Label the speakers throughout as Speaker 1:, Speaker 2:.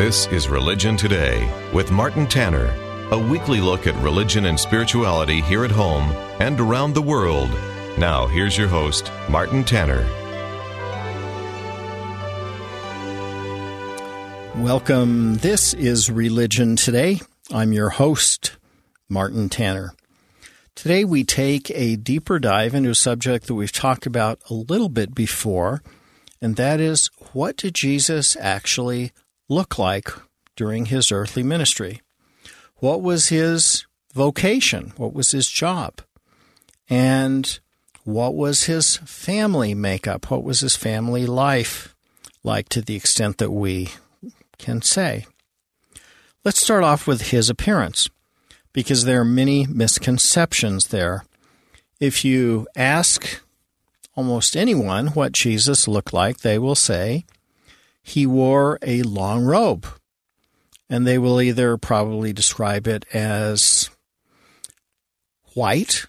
Speaker 1: This is Religion Today with Martin Tanner, a weekly look at religion and spirituality here at home and around the world. Now, here's your host, Martin Tanner.
Speaker 2: Welcome. This is Religion Today. I'm your host, Martin Tanner. Today we take a deeper dive into a subject that we've talked about a little bit before, and that is what did Jesus actually look like during his earthly ministry? What was his vocation? What was his job? And what was his family makeup? What was his family life like to the extent that we can say? Let's start off with his appearance because there are many misconceptions there. If you ask almost anyone what Jesus looked like, they will say he wore a long robe. And they will either probably describe it as white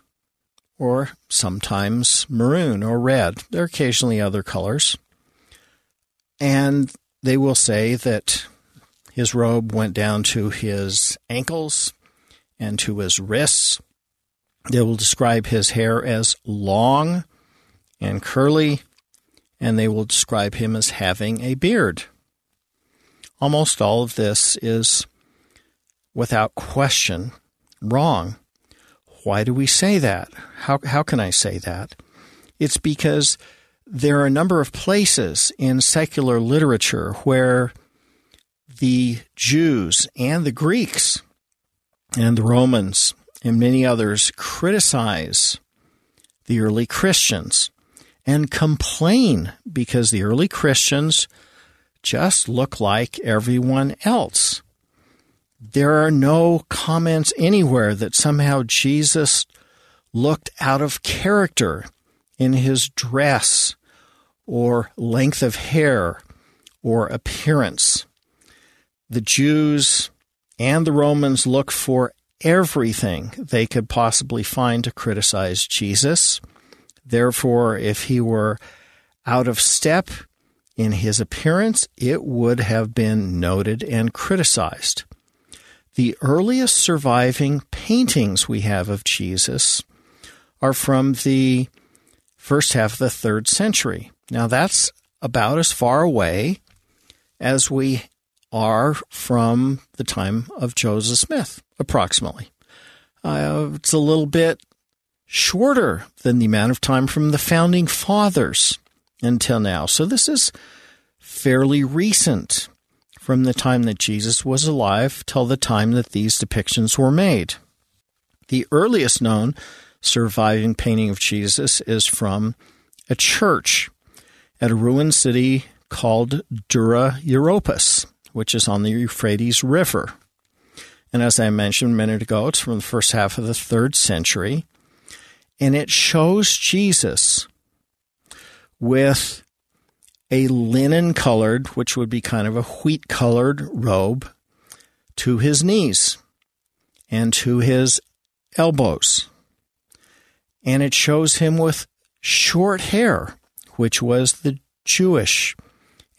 Speaker 2: or sometimes maroon or red. There are occasionally other colors. And they will say that his robe went down to his ankles and to his wrists. They will describe his hair as long and curly, and they will describe him as having a beard. Almost all of this is, without question, wrong. Why do we say that? How, how can I say that? It's because there are a number of places in secular literature where the Jews and the Greeks and the Romans and many others criticize the early Christians and complain because the early Christians just look like everyone else. There are no comments anywhere that somehow Jesus looked out of character in his dress or length of hair or appearance. The Jews and the Romans look for everything they could possibly find to criticize Jesus. Therefore, if he were out of step in his appearance, it would have been noted and criticized. The earliest surviving paintings we have of Jesus are from the first half of the third century. Now, that's about as far away as we are from the time of Joseph Smith, approximately. Uh, it's a little bit shorter than the amount of time from the founding fathers until now. So this is fairly recent from the time that Jesus was alive till the time that these depictions were made. The earliest known surviving painting of Jesus is from a church at a ruined city called Dura Europos which is on the Euphrates River. And as I mentioned a minute ago, it's from the first half of the third century. And it shows Jesus with a linen colored, which would be kind of a wheat colored robe to his knees and to his elbows. And it shows him with short hair, which was the Jewish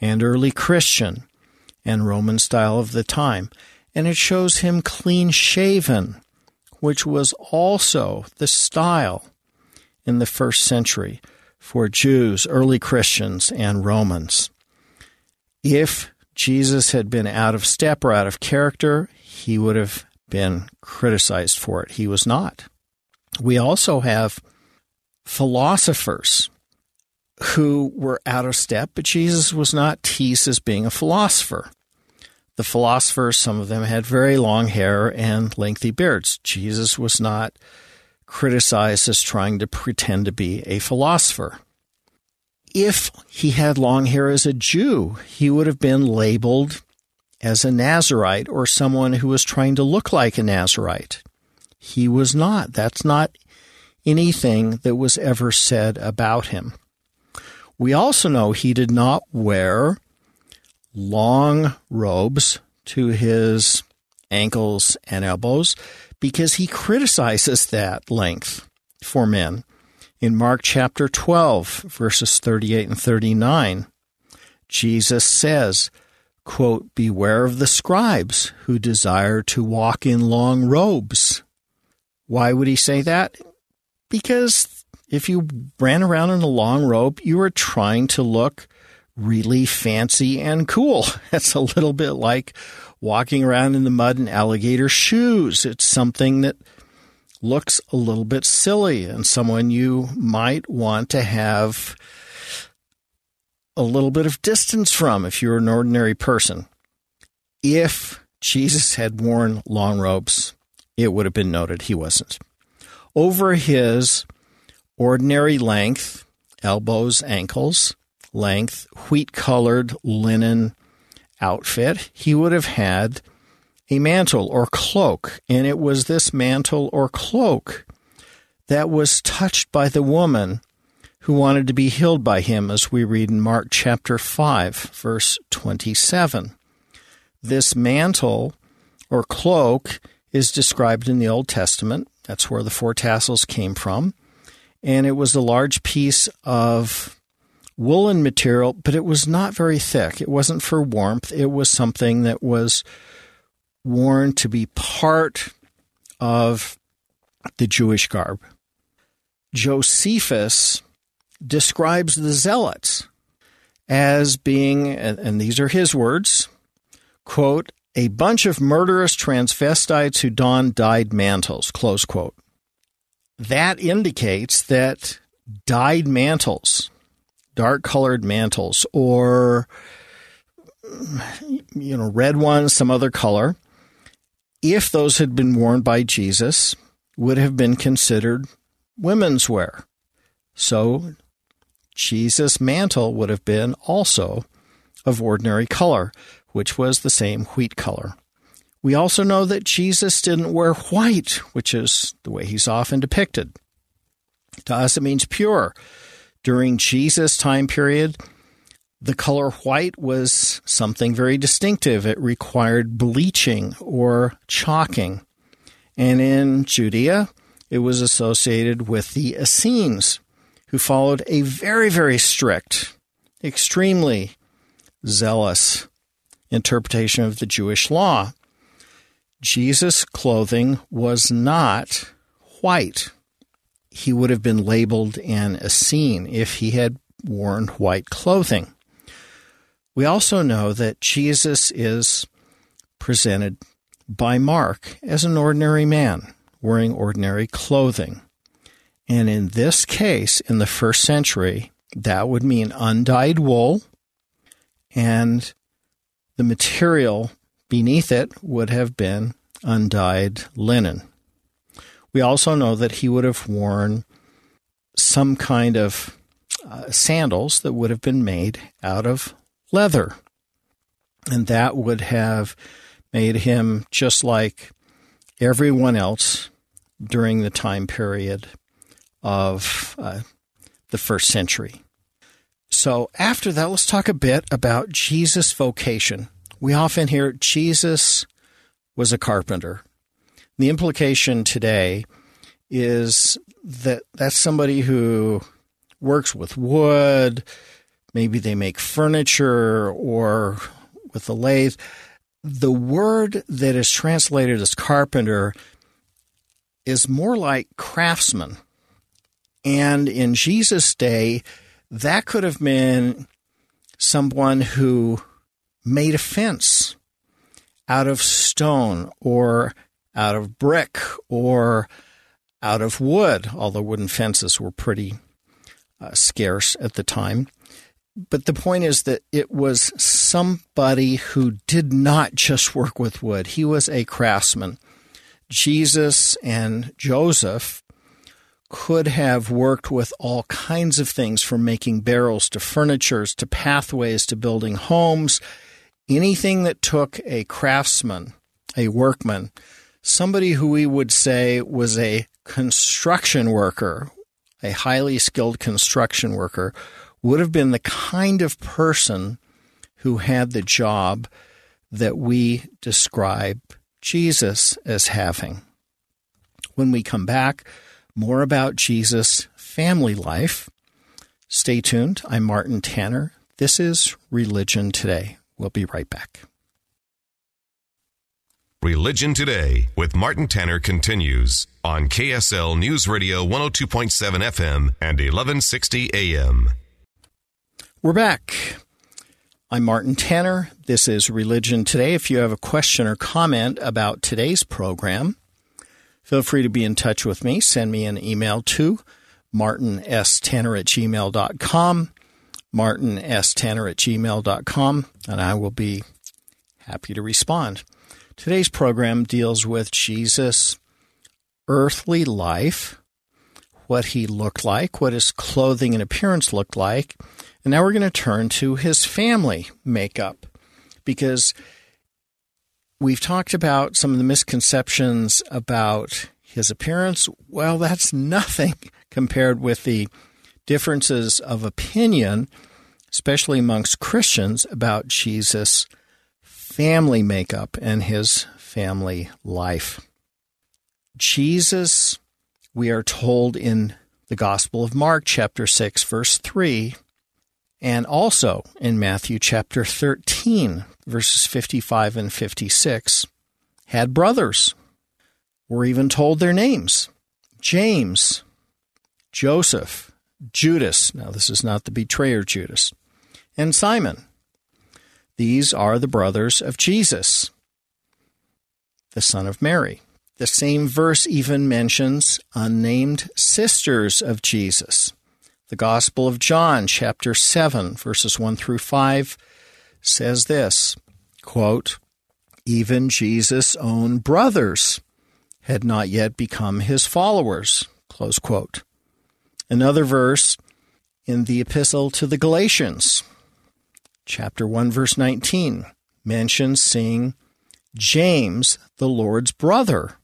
Speaker 2: and early Christian and Roman style of the time. And it shows him clean shaven, which was also the style in the first century for Jews, early Christians, and Romans. If Jesus had been out of step or out of character, he would have been criticized for it. He was not. We also have philosophers who were out of step, but Jesus was not teased as being a philosopher. The philosophers, some of them had very long hair and lengthy beards. Jesus was not criticized as trying to pretend to be a philosopher. if he had long hair as a Jew, he would have been labeled as a Nazarite or someone who was trying to look like a Nazarite. He was not. That's not anything that was ever said about him. We also know he did not wear long robes to his ankles and elbows because he criticizes that length for men. In Mark chapter 12, verses 38 and 39, Jesus says, quote, Beware of the scribes who desire to walk in long robes. Why would he say that? Because if you ran around in a long robe, you were trying to look really fancy and cool. It's a little bit like walking around in the mud in alligator shoes. It's something that looks a little bit silly and someone you might want to have a little bit of distance from if you're an ordinary person. If Jesus had worn long robes, it would have been noted he wasn't. Over his ordinary length, elbows, ankles, length, wheat colored linen outfit, he would have had a mantle or cloak. And it was this mantle or cloak that was touched by the woman who wanted to be healed by him, as we read in Mark chapter 5, verse 27. This mantle or cloak is described in the Old Testament. That's where the four tassels came from. And it was a large piece of woolen material, but it was not very thick. It wasn't for warmth. It was something that was worn to be part of the Jewish garb. Josephus describes the zealots as being, and these are his words, quote, a bunch of murderous transvestites who don dyed mantles, close quote. That indicates that dyed mantles, dark colored mantles, or you know, red ones, some other color, if those had been worn by Jesus, would have been considered women's wear. So Jesus' mantle would have been also of ordinary color, which was the same wheat color. We also know that Jesus didn't wear white, which is the way he's often depicted. To us, it means pure. During Jesus' time period, the color white was something very distinctive. It required bleaching or chalking. And in Judea, it was associated with the Essenes, who followed a very, very strict, extremely zealous interpretation of the Jewish law. Jesus' clothing was not white. He would have been labeled an Essene if he had worn white clothing. We also know that Jesus is presented by Mark as an ordinary man wearing ordinary clothing. And in this case, in the first century, that would mean undyed wool, and the material beneath it would have been undyed linen. We also know that he would have worn some kind of uh, sandals that would have been made out of leather. And that would have made him just like everyone else during the time period of uh, the first century. So, after that, let's talk a bit about Jesus' vocation. We often hear Jesus was a carpenter. The implication today is that that's somebody who works with wood, maybe they make furniture or with a lathe. The word that is translated as carpenter is more like craftsman. And in Jesus' day, that could have been someone who made a fence out of stone or out of brick or out of wood, although wooden fences were pretty uh, scarce at the time. But the point is that it was somebody who did not just work with wood, he was a craftsman. Jesus and Joseph could have worked with all kinds of things from making barrels to furnitures to pathways to building homes. Anything that took a craftsman, a workman, somebody who we would say was a construction worker, a highly skilled construction worker, would have been the kind of person who had the job that we describe Jesus as having. When we come back, more about Jesus' family life. Stay tuned. I'm Martin Tanner. This is Religion Today. We'll be right back.
Speaker 1: Religion Today with Martin Tanner continues on KSL News Radio 102.7 FM and 1160 AM.
Speaker 2: We're back. I'm Martin Tanner. This is Religion Today. If you have a question or comment about today's program, feel free to be in touch with me. Send me an email to martinstanner at gmail.com, martinstanner at gmail.com, and I will be happy to respond. Today's program deals with Jesus' earthly life, what he looked like, what his clothing and appearance looked like, and now we're going to turn to his family makeup because we've talked about some of the misconceptions about his appearance. Well, that's nothing compared with the differences of opinion, especially amongst Christians, about Jesus' family makeup and his family life. Jesus, we are told in the Gospel of Mark, chapter 6, verse 3, and also in Matthew chapter 13, verses 55 and 56, had brothers. We're even told their names James, Joseph, Judas. Now, this is not the betrayer Judas, and Simon. These are the brothers of Jesus, the son of Mary. The same verse even mentions unnamed sisters of Jesus. The Gospel of John, chapter 7, verses 1 through 5, says this quote, Even Jesus' own brothers had not yet become his followers. Close quote. Another verse in the Epistle to the Galatians, chapter 1, verse 19, mentions seeing James, the Lord's brother.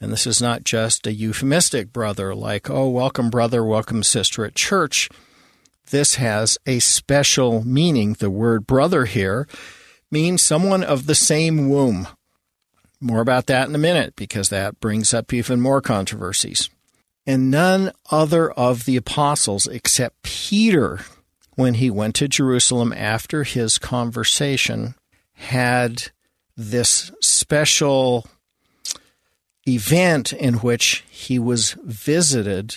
Speaker 2: And this is not just a euphemistic brother, like, oh, welcome, brother, welcome, sister at church. This has a special meaning. The word brother here means someone of the same womb. More about that in a minute, because that brings up even more controversies. And none other of the apostles except Peter, when he went to Jerusalem after his conversation, had this special event in which he was visited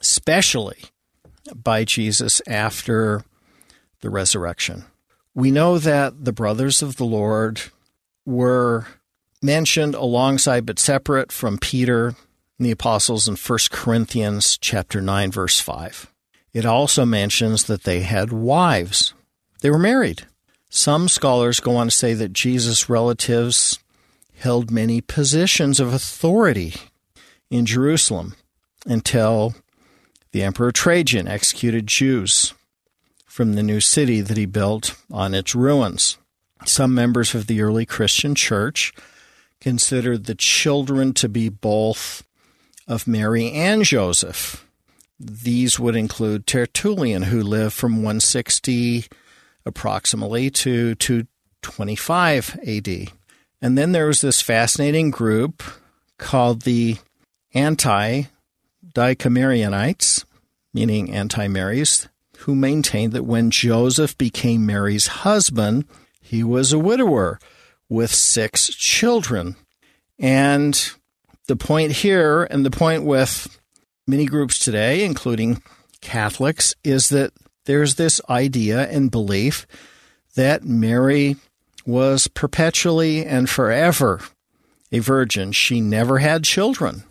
Speaker 2: specially by Jesus after the resurrection. We know that the brothers of the Lord were mentioned alongside but separate from Peter and the apostles in 1 Corinthians chapter 9 verse 5. It also mentions that they had wives. They were married. Some scholars go on to say that Jesus' relatives held many positions of authority in Jerusalem until the Emperor Trajan executed Jews from the new city that he built on its ruins. Some members of the early Christian church considered the children to be both of Mary and Joseph. These would include Tertullian, who lived from 160 approximately to 225 AD. And then there was this fascinating group called the anti Decamerianites, meaning anti Marys, who maintained that when Joseph became Mary's husband, he was a widower with six children. And the point here, and the point with many groups today, including Catholics, is that there's this idea and belief that Mary was perpetually and forever a virgin. She never had children.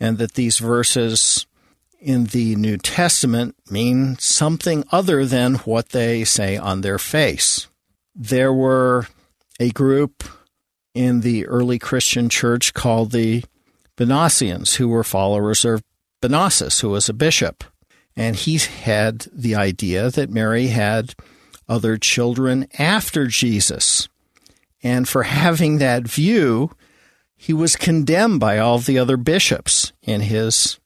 Speaker 2: And that these verses in the New Testament mean something other than what they say on their face. There were a group in the early Christian church called the Bonosians, who were followers of Bonosus, who was a bishop. And he had the idea that Mary had other children after Jesus. And for having that view, he was condemned by all the other bishops in his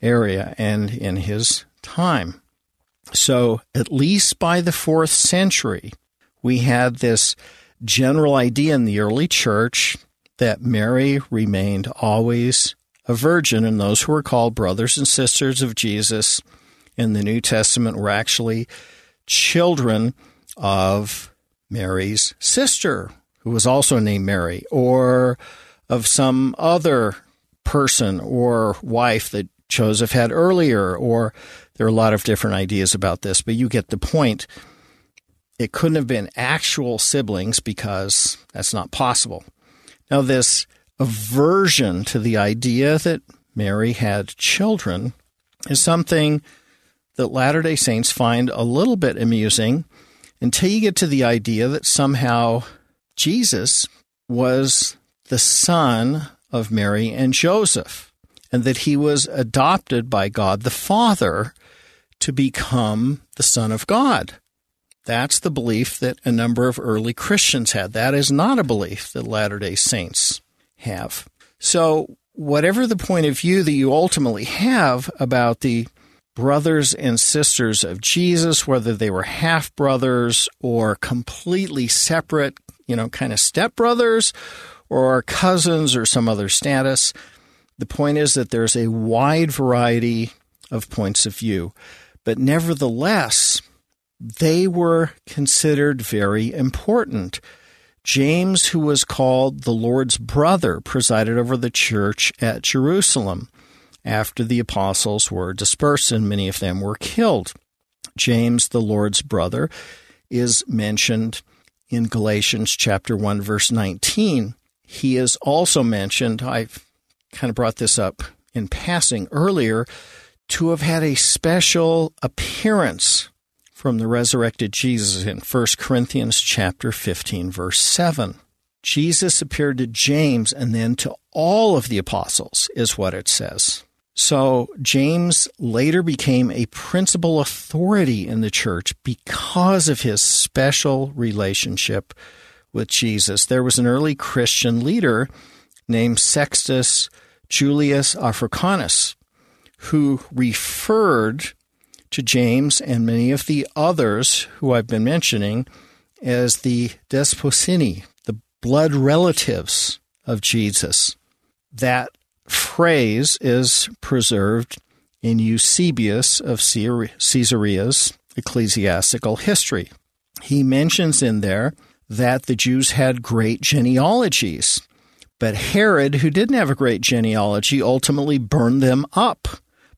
Speaker 2: area and in his time. So, at least by the fourth century, we had this general idea in the early church that Mary remained always a virgin, and those who were called brothers and sisters of Jesus in the New Testament were actually children of Mary's sister, who was also named Mary, or of some other person or wife that Joseph had earlier, or there are a lot of different ideas about this, but you get the point. It couldn't have been actual siblings because that's not possible. Now, this aversion to the idea that Mary had children is something that Latter day Saints find a little bit amusing until you get to the idea that somehow Jesus was the son of Mary and Joseph, and that he was adopted by God the Father to become the Son of God. That's the belief that a number of early Christians had. That is not a belief that Latter day Saints have. So, whatever the point of view that you ultimately have about the brothers and sisters of Jesus, whether they were half brothers or completely separate, you know, kind of stepbrothers or cousins or some other status, the point is that there's a wide variety of points of view. But nevertheless, they were considered very important. James, who was called the Lord's brother, presided over the church at Jerusalem after the apostles were dispersed and many of them were killed. James, the Lord's brother, is mentioned in Galatians chapter 1 verse 19. He is also mentioned, I've kind of brought this up in passing earlier, to have had a special appearance from the resurrected Jesus in 1 Corinthians chapter 15 verse 7. Jesus appeared to James and then to all of the apostles is what it says. So James later became a principal authority in the church because of his special relationship with Jesus. There was an early Christian leader named Sextus Julius Africanus who referred to James and many of the others who I've been mentioning as the desposyni, the blood relatives of Jesus. That phrase is preserved in Eusebius of Caesarea's ecclesiastical history. He mentions in there that the Jews had great genealogies, but Herod, who didn't have a great genealogy, ultimately burned them up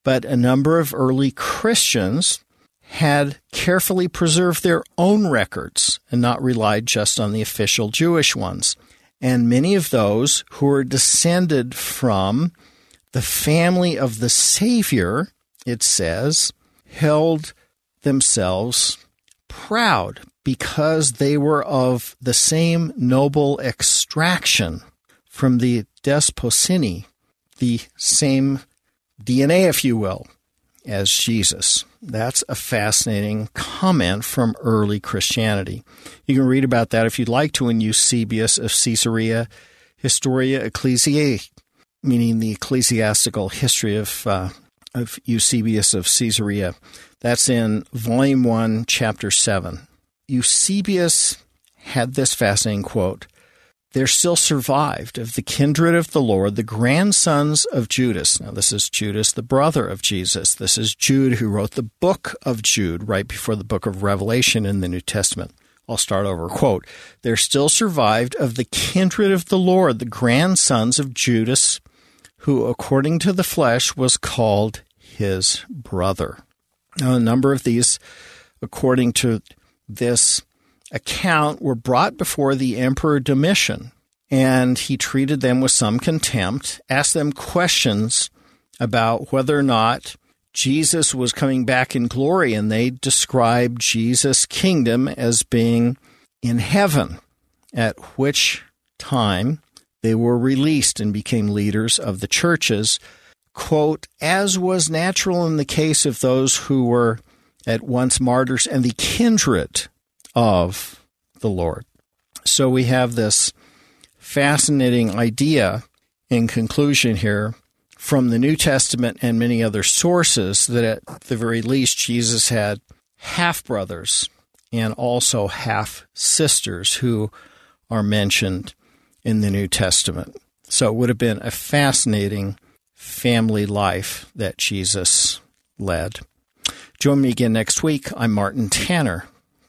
Speaker 2: but a number of early Christians had carefully preserved their own records and not relied just on the official Jewish ones. And many of those who were descended from the family of the Savior, it says, held themselves proud because they were of the same noble extraction from the Desposyni, the same DNA, if you will, as Jesus. That's a fascinating comment from early Christianity. You can read about that if you'd like to in Eusebius of Caesarea Historia Ecclesiae, meaning the ecclesiastical history of, uh, of Eusebius of Caesarea. That's in Volume 1, Chapter 7. Eusebius had this fascinating quote there still survived of the kindred of the Lord the grandsons of Judas. Now, this is Judas, the brother of Jesus. This is Jude, who wrote the book of Jude right before the book of Revelation in the New Testament. I'll start over. Quote There still survived of the kindred of the Lord the grandsons of Judas, who, according to the flesh, was called his brother. Now, a number of these, according to this account were brought before the Emperor Domitian, and he treated them with some contempt, asked them questions about whether or not Jesus was coming back in glory, and they described Jesus' kingdom as being in heaven, at which time they were released and became leaders of the churches. Quote, as was natural in the case of those who were at once martyrs and the kindred of the Lord. So we have this fascinating idea in conclusion here from the New Testament and many other sources that at the very least Jesus had half brothers and also half sisters who are mentioned in the New Testament. So it would have been a fascinating family life that Jesus led. Join me again next week. I'm Martin Tanner.